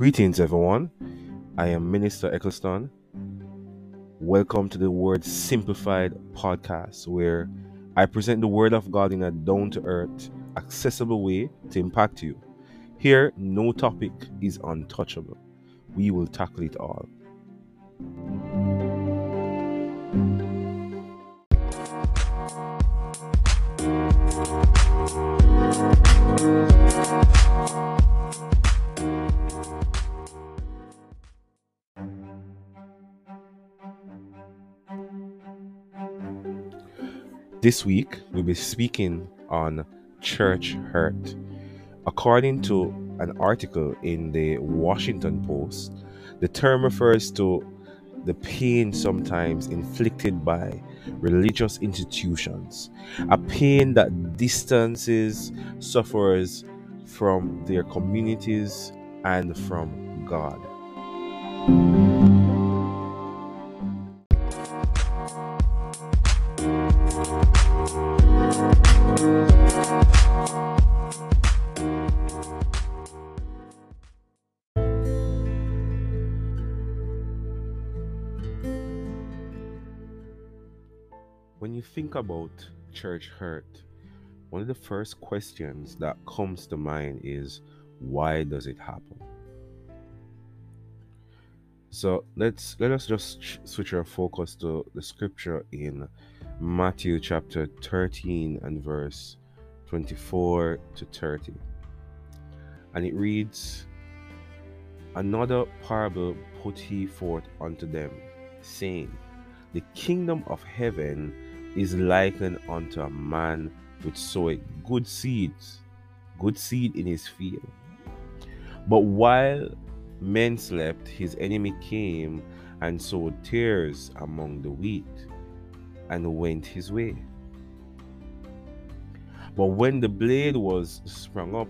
Greetings, everyone. I am Minister Eccleston. Welcome to the Word Simplified podcast, where I present the Word of God in a down to earth, accessible way to impact you. Here, no topic is untouchable. We will tackle it all. This week, we'll be speaking on church hurt. According to an article in the Washington Post, the term refers to the pain sometimes inflicted by religious institutions, a pain that distances sufferers from their communities and from God. When you think about church hurt, one of the first questions that comes to mind is why does it happen? So let's let us just switch our focus to the scripture in Matthew chapter 13 and verse 24 to 30. And it reads, Another parable put he forth unto them, saying, The kingdom of heaven is likened unto a man which sowed good seeds, good seed in his field. But while men slept, his enemy came and sowed tares among the wheat, and went his way. But when the blade was sprung up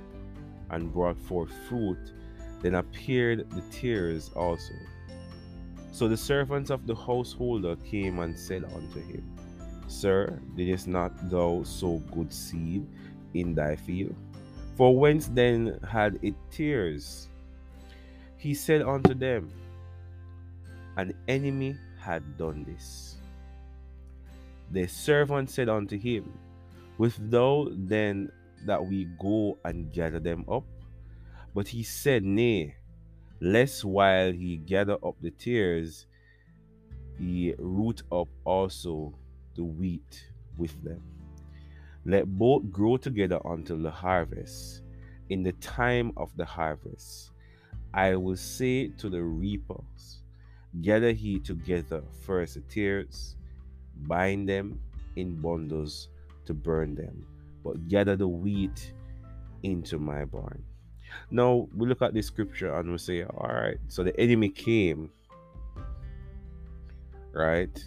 and brought forth fruit, then appeared the tares also. So the servants of the householder came and said unto him, Sir, didst not thou sow good seed in thy field? For whence then had it tares? He said unto them, An enemy had done this. The servant said unto him, Wilt thou then that we go and gather them up? But he said, Nay, lest while he gather up the tares, he root up also the wheat with them. Let both grow together until the harvest. In the time of the harvest, I will say to the reapers, Gather ye together first the tares, bind them in bundles to burn them, but gather the wheat into my barn. Now we look at this scripture and we say, All right, so the enemy came, right?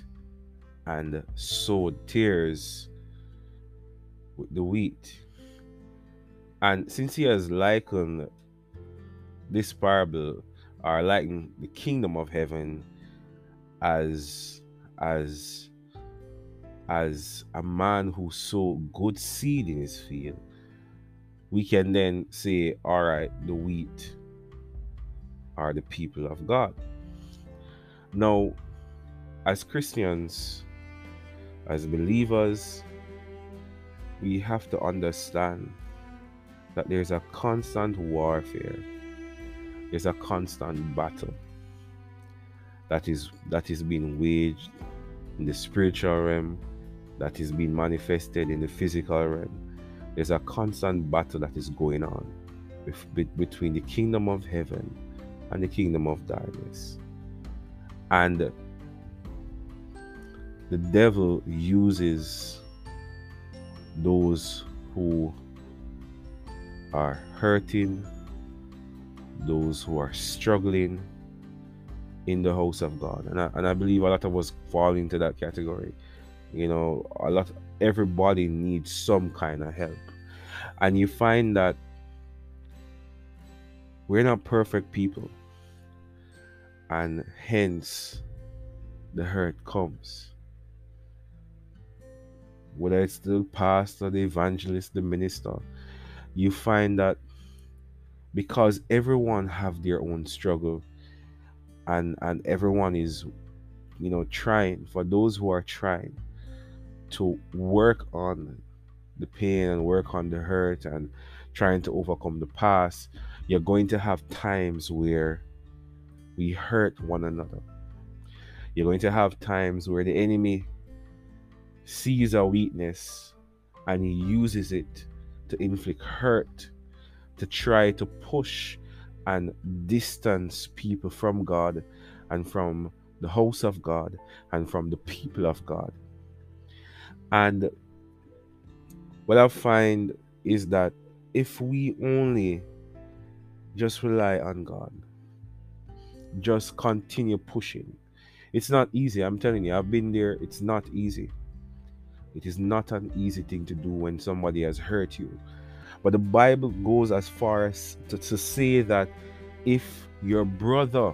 And sowed tares with the wheat. And since he has likened this parable or likened the kingdom of heaven as as as a man who sowed good seed in his field, we can then say, all right, the wheat are the people of God. Now, as Christians, as believers, we have to understand that there's a constant warfare, there's a constant battle that is that is being waged in the spiritual realm, that is being manifested in the physical realm. There's a constant battle that is going on between the kingdom of heaven and the kingdom of darkness. And the devil uses those who are hurting, those who are struggling in the house of God. And I, and I believe a lot of us fall into that category. You know, a lot everybody needs some kind of help. And you find that we're not perfect people. And hence the hurt comes whether it's the pastor, the evangelist, the minister, you find that because everyone have their own struggle and and everyone is you know trying for those who are trying to work on the pain and work on the hurt and trying to overcome the past you're going to have times where we hurt one another. You're going to have times where the enemy sees a weakness and he uses it to inflict hurt to try to push and distance people from God and from the house of God and from the people of God. And what I find is that if we only just rely on God, just continue pushing, it's not easy. I'm telling you, I've been there. It's not easy. It is not an easy thing to do when somebody has hurt you. But the Bible goes as far as to, to say that if your brother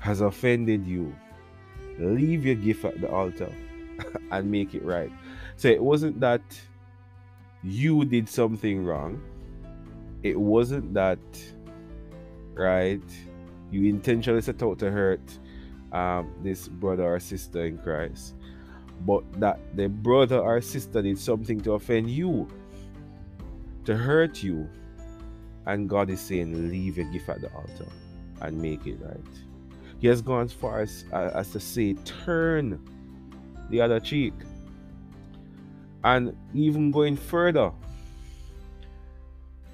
has offended you, leave your gift at the altar and make it right. So it wasn't that you did something wrong. It wasn't that, right? You intentionally set out to hurt um, this brother or sister in Christ, but that the brother or sister did something to offend you to hurt you. And God is saying, leave your gift at the altar and make it right. He has gone as far as, uh, as to say, turn the other cheek. And even going further,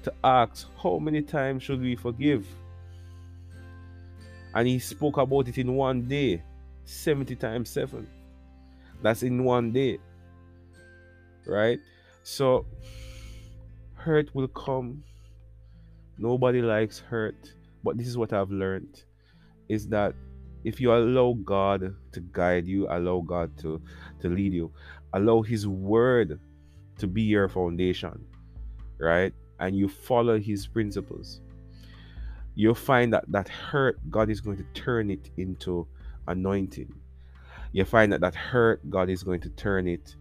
to ask, how many times should we forgive? And he spoke about it in one day 70 times 7. That's in one day. Right? So, hurt will come. Nobody likes hurt. But this is what I've learned is that if you allow God to guide you, allow God to, to lead you, allow His word to be your foundation, right? And you follow His principles, you'll find that that hurt, God is going to turn it into anointing. You find that that hurt, God is going to turn it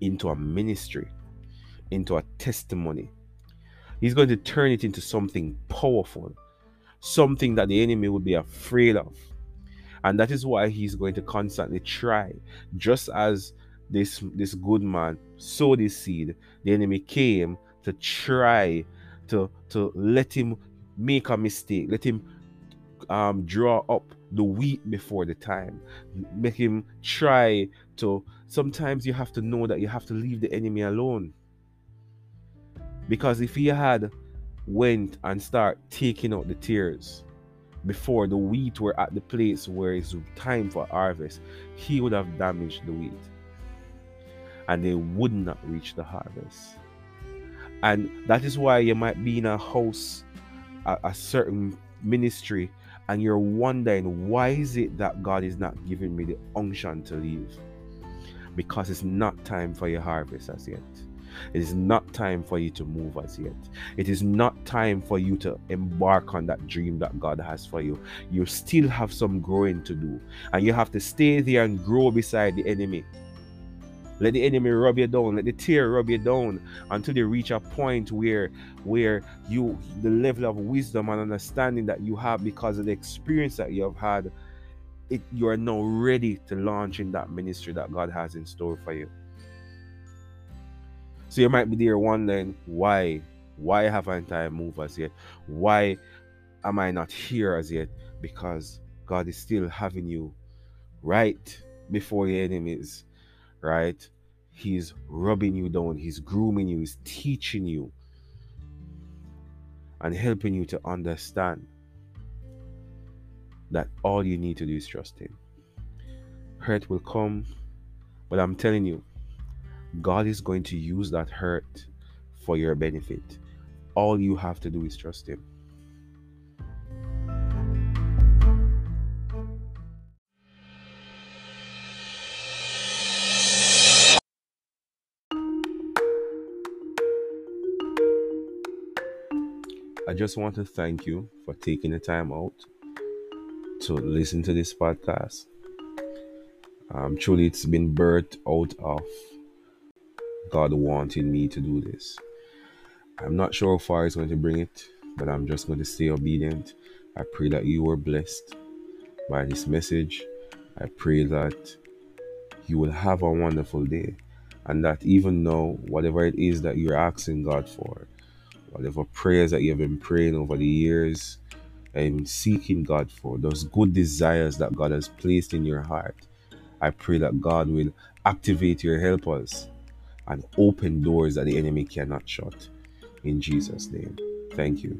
into a ministry into a testimony. He's going to turn it into something powerful, something that the enemy would be afraid of. And that is why he's going to constantly try. Just as this this good man sowed his seed, the enemy came to try to to let him make a mistake, let him um, draw up the wheat before the time, make him try to. Sometimes you have to know that you have to leave the enemy alone because if he had went and start taking out the tares before the wheat were at the place where it's time for harvest, he would have damaged the wheat. And they would not reach the harvest. And that is why you might be in a house, a, a certain ministry, and you're wondering why is it that God is not giving me the unction to leave? Because it's not time for your harvest as yet. It is not time for you to move as yet. It is not time for you to embark on that dream that God has for you. You still have some growing to do, and you have to stay there and grow beside the enemy. Let the enemy rub you down. Let the tare rub you down until you reach a point where, where you, the level of wisdom and understanding that you have because of the experience that you have had, it, you are now ready to launch in that ministry that God has in store for you. So you might be there wondering why, why haven't I moved as yet? Why am I not here as yet? Because God is still having you right before your enemies, right? He's rubbing you down, He's grooming you, He's teaching you, and helping you to understand that all you need to do is trust Him. Hurt will come, but I'm telling you, God is going to use that hurt for your benefit. All you have to do is trust Him. I just want to thank you for taking the time out to listen to this podcast. Um, truly, it's been birthed out of God wanting me to do this. I'm not sure how far He's going to bring it, but I'm just going to stay obedient. I pray that you were blessed by this message. I pray that you will have a wonderful day and that even now, whatever it is that you're asking God for, whatever prayers that you have been praying over the years and seeking God for, those good desires that God has placed in your heart, I pray that God will activate your helpers and open doors that the enemy cannot shut. In Jesus' name. Thank you.